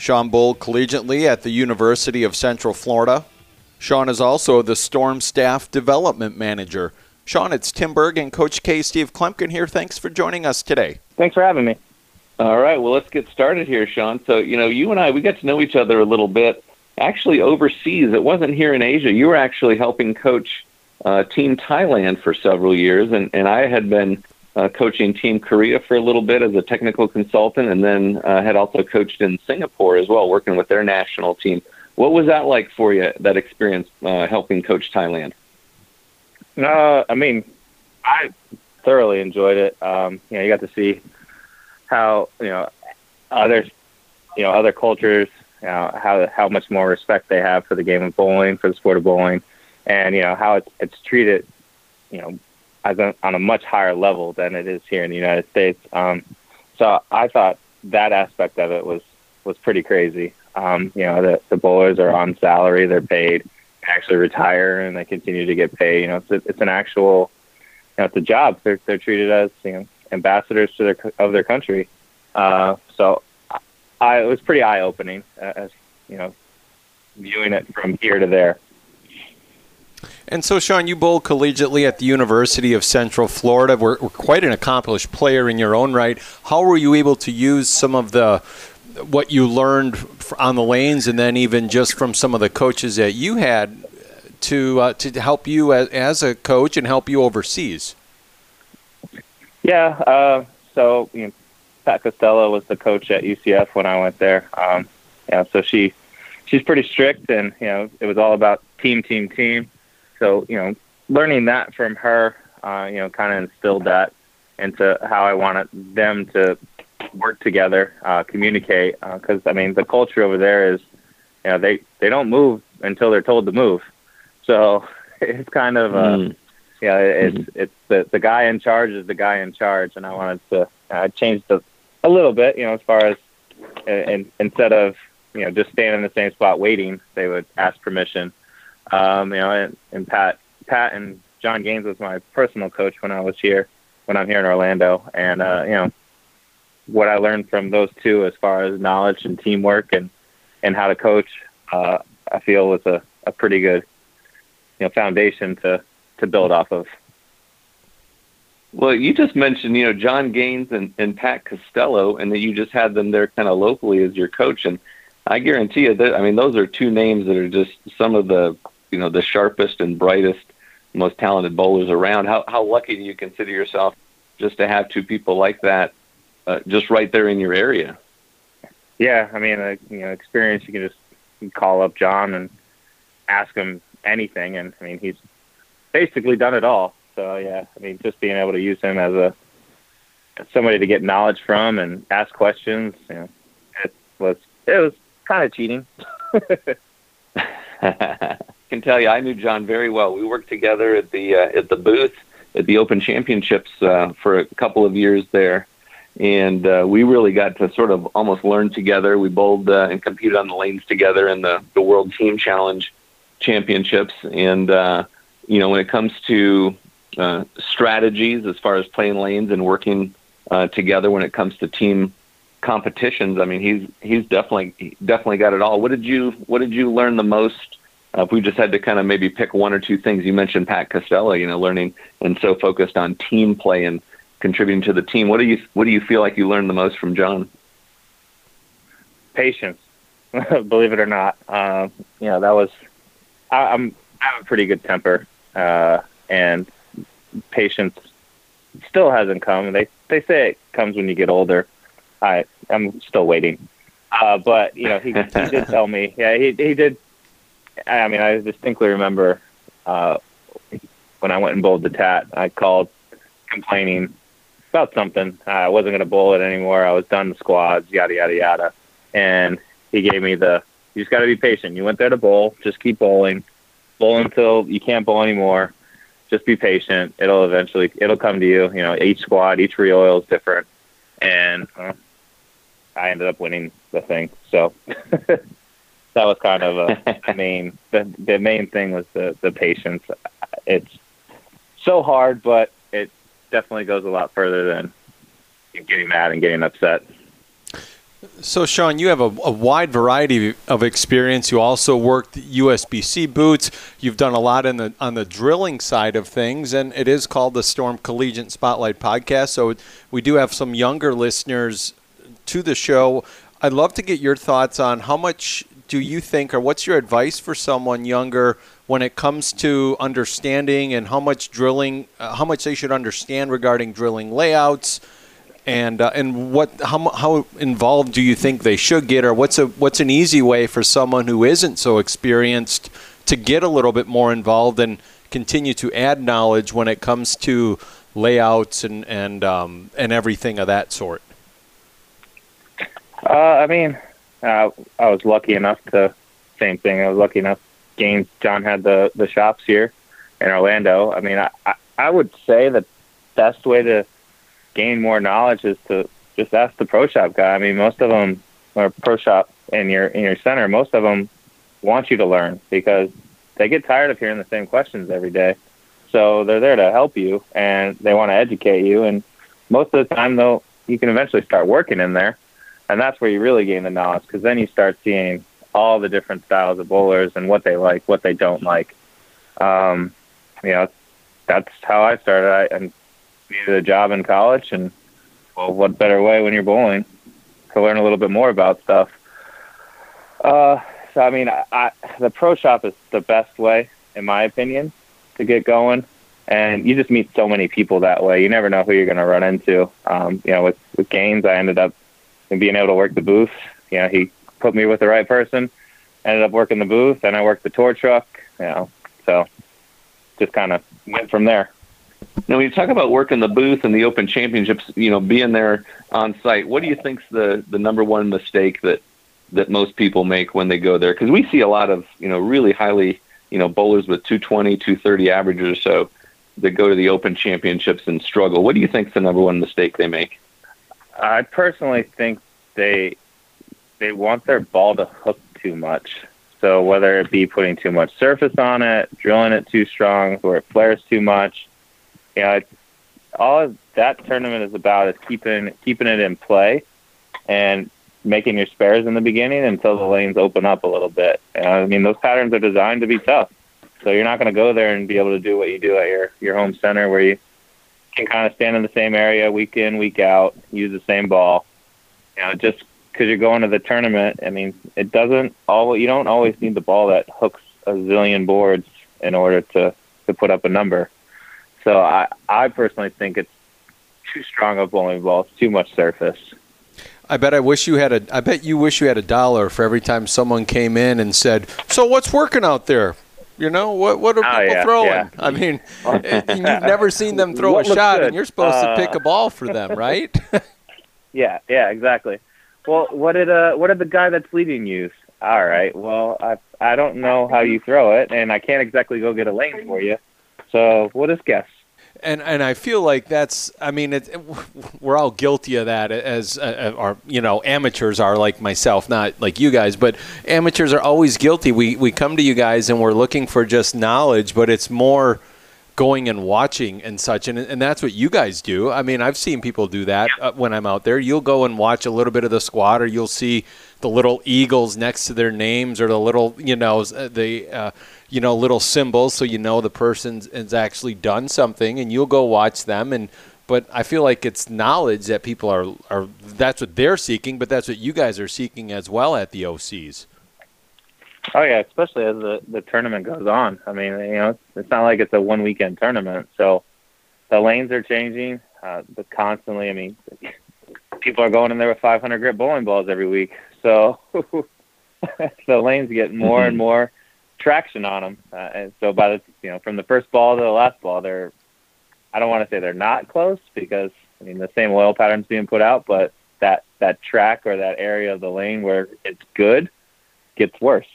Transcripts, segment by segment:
Sean bowled collegiately at the University of Central Florida. Sean is also the Storm Staff Development Manager. Sean, it's Tim Berg and Coach K. Steve Kloempken here. Thanks for joining us today. Thanks for having me. All right, well, let's get started here, Sean. So, you know, you and I, we got to know each other a little bit. Actually, overseas, it wasn't here in Asia. You were actually helping coach uh, Team Thailand for several years, and, and I had been uh, coaching Team Korea for a little bit as a technical consultant, and then uh, had also coached in Singapore as well, working with their national team. What was that like for you? That experience uh, helping coach Thailand? Uh, I mean, I thoroughly enjoyed it. Um, you know, you got to see how you know other you know other cultures, you know, how how much more respect they have for the game of bowling, for the sport of bowling, and you know how it's it's treated, you know, as a, on a much higher level than it is here in the United States. Um, so I thought that aspect of it was was pretty crazy. Um, you know, the, the bowlers are on salary; they're paid, actually retire, and they continue to get paid. You know, it's, it's an actual, you know, it's a job. They're they're treated as you know ambassadors to their of their country. Uh, so, I it was pretty eye opening as you know, viewing it from here to there. And so, Sean, you bowled collegiately at the University of Central Florida. We're, we're quite an accomplished player in your own right. How were you able to use some of the what you learned on the lanes, and then even just from some of the coaches that you had to uh, to help you as, as, a coach and help you overseas? Yeah. Uh, so you know, Pat Costello was the coach at UCF when I went there. Um, yeah. So she she's pretty strict, and you know it was all about team, team, team. So you know, learning that from her, uh, you know, kind of instilled that into how I wanted them to work together, uh, communicate. Because uh, I mean, the culture over there is, you know, they they don't move until they're told to move. So it's kind of, uh, mm. yeah, it's mm. it's the the guy in charge is the guy in charge, and I wanted to uh, change the a little bit, you know, as far as and instead of you know just standing in the same spot waiting, they would ask permission. Um, you know, and, and Pat Pat and John Gaines was my personal coach when I was here when I'm here in Orlando, and uh, you know what I learned from those two as far as knowledge and teamwork and and how to coach, uh, I feel was a, a pretty good you know foundation to to build off of. Well, you just mentioned you know John Gaines and, and Pat Costello, and that you just had them there kind of locally as your coach, and I guarantee you that I mean those are two names that are just some of the you know the sharpest and brightest, most talented bowlers around. How how lucky do you consider yourself just to have two people like that uh, just right there in your area. Yeah, I mean, uh, you know, experience. You can just call up John and ask him anything, and I mean, he's basically done it all. So yeah, I mean, just being able to use him as a somebody to get knowledge from and ask questions, you know, it was it was kind of cheating. Can tell you, I knew John very well. We worked together at the uh, at the booth at the Open Championships uh, for a couple of years there, and uh, we really got to sort of almost learn together. We bowled uh, and competed on the lanes together in the, the World Team Challenge Championships. And, uh, you know, when it comes to uh, strategies as far as playing lanes and working uh, together when it comes to team competitions, I mean, he's he's definitely definitely got it all. What did you What did you learn the most? Uh, if we just had to kind of maybe pick one or two things, you mentioned Pat Costello, you know, learning and so focused on team play and contributing to the team. What do you What do you feel like you learned the most from John? Patience, believe it or not. Uh, you know that was I, I'm I have a pretty good temper, uh, and patience still hasn't come. They they say it comes when you get older. I I'm still waiting. Uh, but you know, he, he did tell me. Yeah, he he did. I mean, I distinctly remember uh, when I went and bowled the tat. I called complaining about something. I wasn't going to bowl it anymore. I was done the squads, yada yada yada. And he gave me the you just got to be patient. You went there to bowl, just keep bowling, bowl until you can't bowl anymore. Just be patient. It'll eventually it'll come to you. You know, each squad, each reel oil is different, and uh, I ended up winning the thing. So that was kind of a, the main the the main thing was the the patience. It's so hard, but it definitely goes a lot further than getting mad and getting upset. So, Sean, you have a, a, wide variety of experience. You also worked USBC boots. You've done a lot in the on the drilling side of things, and it is called the Storm Collegiate Spotlight Podcast. So, we do have some younger listeners to the show. I'd love to get your thoughts on how much do you think, or what's your advice for someone younger when it comes to understanding and how much drilling, uh, how much they should understand regarding drilling layouts and uh, and what how how involved do you think they should get, or what's a what's an easy way for someone who isn't so experienced to get a little bit more involved and continue to add knowledge when it comes to layouts and and um, and everything of that sort? Uh, I mean, uh, I was lucky enough to same thing. I was lucky enough. Gaines John had the the shops here in Orlando. I mean, I I, I would say the best way to gain more knowledge is to just ask the pro shop guy. I mean, most of them are pro shop in your in your center. Most of them want you to learn because they get tired of hearing the same questions every day. So they're there to help you and they want to educate you. And most of the time, though, you can eventually start working in there, and that's where you really gain the knowledge because then you start seeing all the different styles of bowlers and what they like, what they don't like. Um, you know, that's how I started. I, and needed a job in college, and well, what better way when you're bowling to learn a little bit more about stuff? Uh, so I mean, I, I, the pro shop is the best way, in my opinion, to get going. And you just meet so many people that way. You never know who you're going to run into. Um, you know, with with Gaines, I ended up being able to work the booth. You know, he put me with the right person. Ended up working the booth, and I worked the tour truck. You know, so just kind of went from there. Now, when you talk about working the booth and the Open Championships, you know, being there on site, what do you think's the the number one mistake that that most people make when they go there? Because we see a lot of you know really highly you know bowlers with 220, 230 averages or so that go to the Open Championships and struggle. What do you think's the number one mistake they make? I personally think they they want their ball to hook too much. So whether it be putting too much surface on it, drilling it too strong, or it flares too much, you know, it's, all that tournament is about is keeping keeping it in play and making your spares in the beginning until the lanes open up a little bit. Know, I mean, those patterns are designed to be tough, so you're not going to go there and be able to do what you do at your your home center where you can kind of stand in the same area week in week out, use the same ball. You know, just because you're going to the tournament, I mean, it doesn't all you don't always need the ball that hooks a zillion boards in order to to put up a number. So I, I personally think it's too strong a bowling ball. It's too much surface. I bet I wish you had a. I bet you wish you had a dollar for every time someone came in and said, "So what's working out there?" You know what? What are oh, people yeah, throwing? yeah. I mean, you've never seen them throw What a shot, good? and you're supposed Uh, to pick a ball for them, right? Yeah, yeah, exactly. Well, what did uh, what did the guy that's leading use? All right. Well, I I don't know how you throw it, and I can't exactly go get a lane for you. So we'll just guess. And and I feel like that's. I mean, it, we're all guilty of that as uh, our you know amateurs are like myself, not like you guys, but amateurs are always guilty. We we come to you guys and we're looking for just knowledge, but it's more going and watching and such and, and that's what you guys do i mean i've seen people do that uh, when i'm out there you'll go and watch a little bit of the squad or you'll see the little eagles next to their names or the little you know the uh, you know little symbols so you know the person has actually done something and you'll go watch them and but i feel like it's knowledge that people are are that's what they're seeking but that's what you guys are seeking as well at the ocs Oh yeah, especially as the the tournament goes on. I mean, you know, it's not like it's a one weekend tournament, so the lanes are changing, uh, but constantly. I mean, people are going in there with 500 grit bowling balls every week, so the lanes get more and more traction on them, uh, and so by the you know from the first ball to the last ball, they're I don't want to say they're not close because I mean the same oil pattern's being put out, but that that track or that area of the lane where it's good gets worse.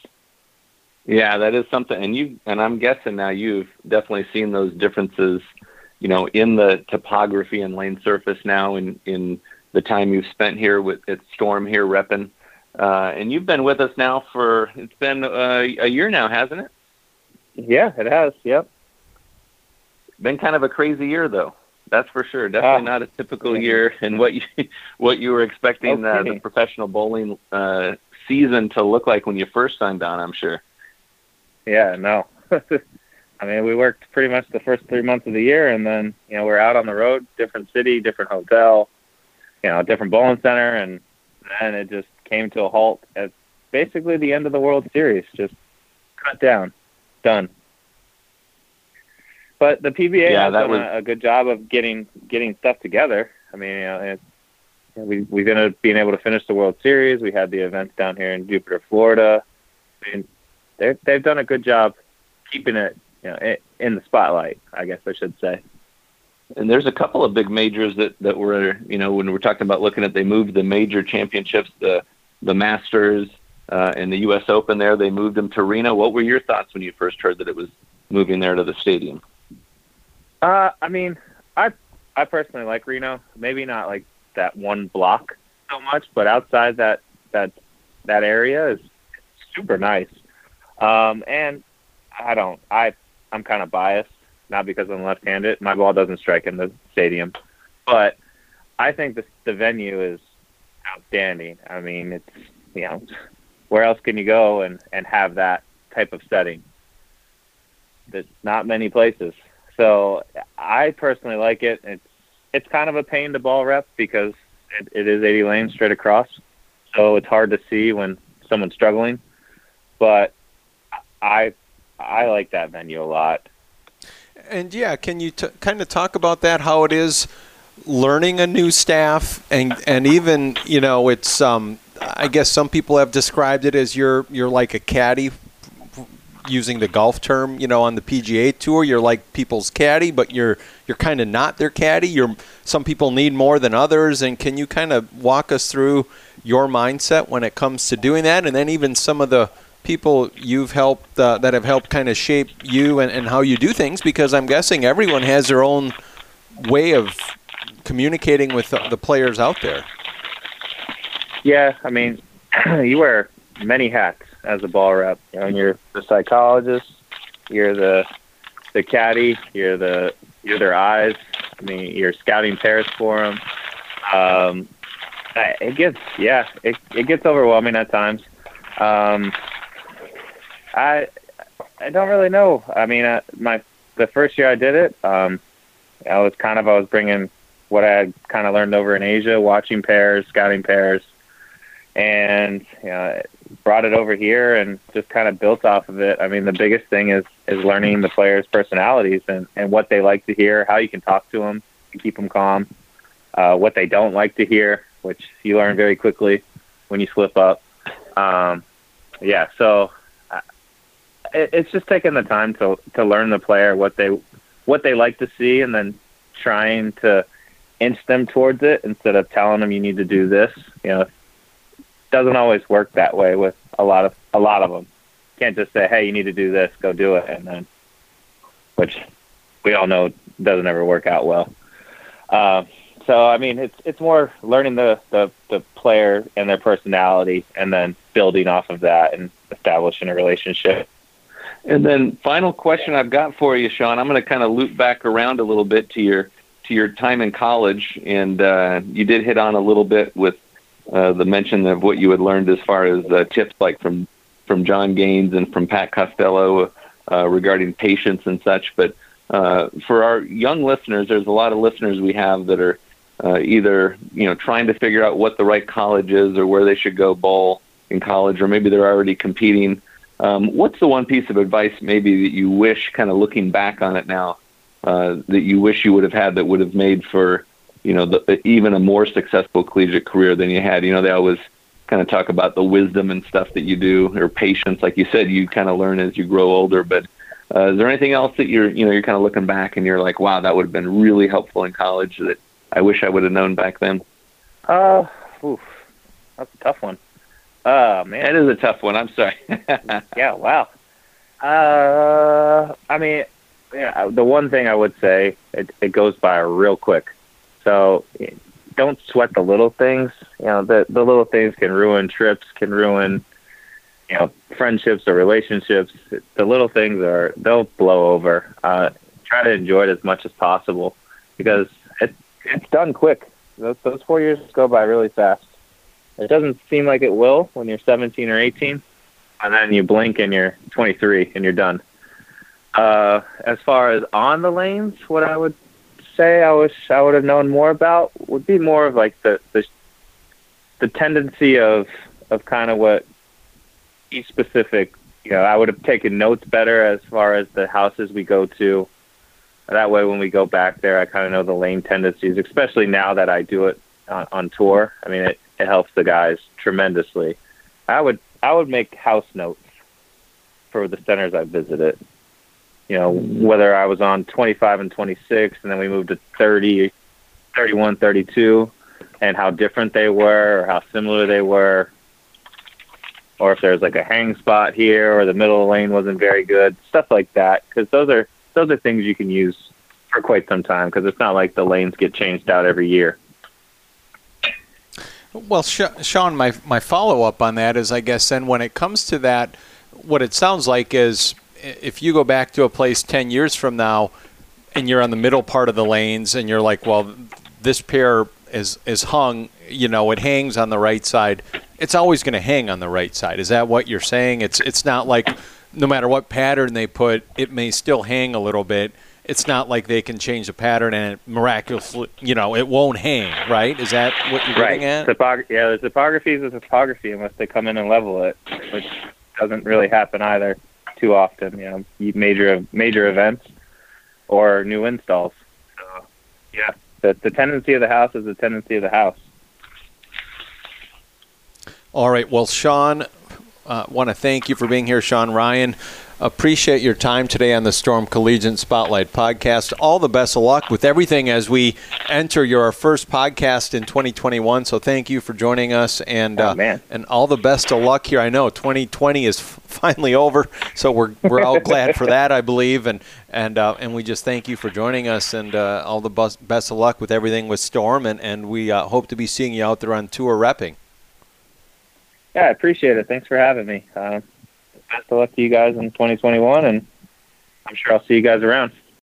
Yeah, that is something, and you and I'm guessing now you've definitely seen those differences, you know, in the topography and lane surface now in in the time you've spent here with at Storm here repping, uh, and you've been with us now for it's been uh, a year now, hasn't it? Yeah, it has. Yep. Been kind of a crazy year though. That's for sure. Definitely uh, not a typical year, and what you what you were expecting okay. uh, the professional bowling uh, season to look like when you first signed on. I'm sure. Yeah. No. I mean, we worked pretty much the first three months of the year, and then you know we're out on the road, different city, different hotel, you know, different bowling center, and then it just came to a halt at basically the end of the World Series. Just cut down, done. But the PBA yeah, has done was... a, a, good job of getting getting stuff together. I mean, you know, we we've ended up being able to finish the World Series. We had the events down here in Jupiter, Florida. I mean, they they've done a good job keeping it, you know, in the spotlight. I guess I should say. And there's a couple of big majors that that were, you know, when we're talking about looking at, they moved the major championships, the the Masters uh, and the U.S. Open. There, they moved them to Reno. What were your thoughts when you first heard that it was moving there to the stadium? Uh, I mean, I I personally like Reno. Maybe not like that one block so much, but outside that that that area is super nice. Um, and I don't. I I'm kind of biased, not because I'm left-handed. My ball doesn't strike in the stadium, but I think the the venue is outstanding. I mean, it's you know, where else can you go and and have that type of setting? There's not many places. So I personally like it. It's it's kind of a pain to ball rep because it, it is 80 lanes straight across, so it's hard to see when someone's struggling. But I I like that venue a lot. And yeah, can you t- kind of talk about that? How it is learning a new staff, and and even you know, it's um, I guess some people have described it as you're you're like a caddy using the golf term, you know, on the PGA tour, you're like people's caddy, but you're you're kind of not their caddy. You're some people need more than others, and can you kind of walk us through your mindset when it comes to doing that, and then even some of the people you've helped uh, that have helped kind of shape you and, and how you do things, because I'm guessing everyone has their own way of communicating with the, players out there. Yeah, I mean, you wear many hats as a ball rep. You know, you're the psychologist, you're the the caddy, you're the you're their eyes. I mean, you're scouting pairs for them. Um, it gets yeah, it it gets overwhelming at times. Um, I I don't really know. I mean, uh, my the first year I did it, um, I was kind of I was bringing what I had kind of learned over in Asia, watching pairs, scouting pairs, and you know, brought it over here and just kind of built off of it. I mean, the biggest thing is is learning the players' personalities and and what they like to hear, how you can talk to them and keep them calm, uh, what they don't like to hear, which you learn very quickly when you slip up. Um, yeah, so uh, it, it's just taking the time to to learn the player what they what they like to see, and then trying to inch them towards it instead of telling them you need to do this. You know, doesn't always work that way with a lot of a lot of them. You can't just say, "Hey, you need to do this, go do it," and then, which we all know doesn't ever work out well. Uh, so I mean, it's it's more learning the, the the player and their personality, and then building off of that and establishing a relationship. And then, final question I've got for you, Sean. I'm going to kind of loop back around a little bit to your to your time in college, and uh, you did hit on a little bit with uh, the mention of what you had learned as far as uh, tips like from from John Gaines and from Pat Costello uh, regarding patience and such. But uh, for our young listeners, there's a lot of listeners we have that are uh, either you know trying to figure out what the right college is or where they should go bowl in college, or maybe they're already competing. Um, what's the one piece of advice maybe that you wish, kind of looking back on it now, uh, that you wish you would have had that would have made for you know, the, even a more successful collegiate career than you had. You know, they always kind of talk about the wisdom and stuff that you do or patience. Like you said, you kind of learn as you grow older. But uh, is there anything else that you're, you know, you're kind of looking back and you're like, wow, that would have been really helpful in college that I wish I would have known back then? Uh, oof, that's a tough one. Oh man, It is a tough one. I'm sorry. yeah, wow. Uh, I mean, yeah, the one thing I would say, it, it goes by real quick. So don't sweat the little things. You know, the the little things can ruin trips, can ruin, you know, friendships or relationships. The little things are they'll blow over. Uh, try to enjoy it as much as possible because it it's done quick. Those those four years go by really fast. It doesn't seem like it will when you're 17 or 18, and then you blink and you're 23 and you're done. Uh, as far as on the lanes, what I would say I wish I would have known more about would be more of like the the, the tendency of of kind of what each specific. You know, I would have taken notes better as far as the houses we go to. That way, when we go back there, I kind of know the lane tendencies, especially now that I do it on, on tour. I mean, it, it helps the guys tremendously. I would I would make house notes for the centers I visited. You know, whether I was on 25 and 26 and then we moved to 30, 31, 32 and how different they were or how similar they were or if there's like a hang spot here or the middle lane wasn't very good, stuff like that because those are those are things you can use for quite some time because it's not like the lanes get changed out every year. Well, Sean, my my follow up on that is, I guess, then when it comes to that, what it sounds like is, if you go back to a place ten years from now, and you're on the middle part of the lanes, and you're like, well, this pair is is hung, you know, it hangs on the right side. It's always going to hang on the right side. Is that what you're saying? It's it's not like no matter what pattern they put, it may still hang a little bit it's not like they can change the pattern and it miraculously, you know, it won't hang, right? Is that what you're right. getting at? Topog- yeah, the topography is a topography unless they come in and level it, which doesn't really happen either too often. You know, major major events or new installs. So, yeah, the the tendency of the house is the tendency of the house. All right. Well, Sean, uh, want to thank you for being here, Sean Ryan. Appreciate your time today on the Storm Collegiate Spotlight podcast. All the best of luck with everything as we enter your first podcast in 2021. So thank you for joining us, and oh, uh, and all the best of luck here. I know 2020 is finally over, so we're we're all glad for that, I believe, and and uh, and we just thank you for joining us, and uh, all the best best of luck with everything with Storm, and and we uh, hope to be seeing you out there on tour repping. Yeah, I appreciate it. Thanks for having me. Uh, best of luck to you guys in 2021, and I'm sure I'll see you guys around.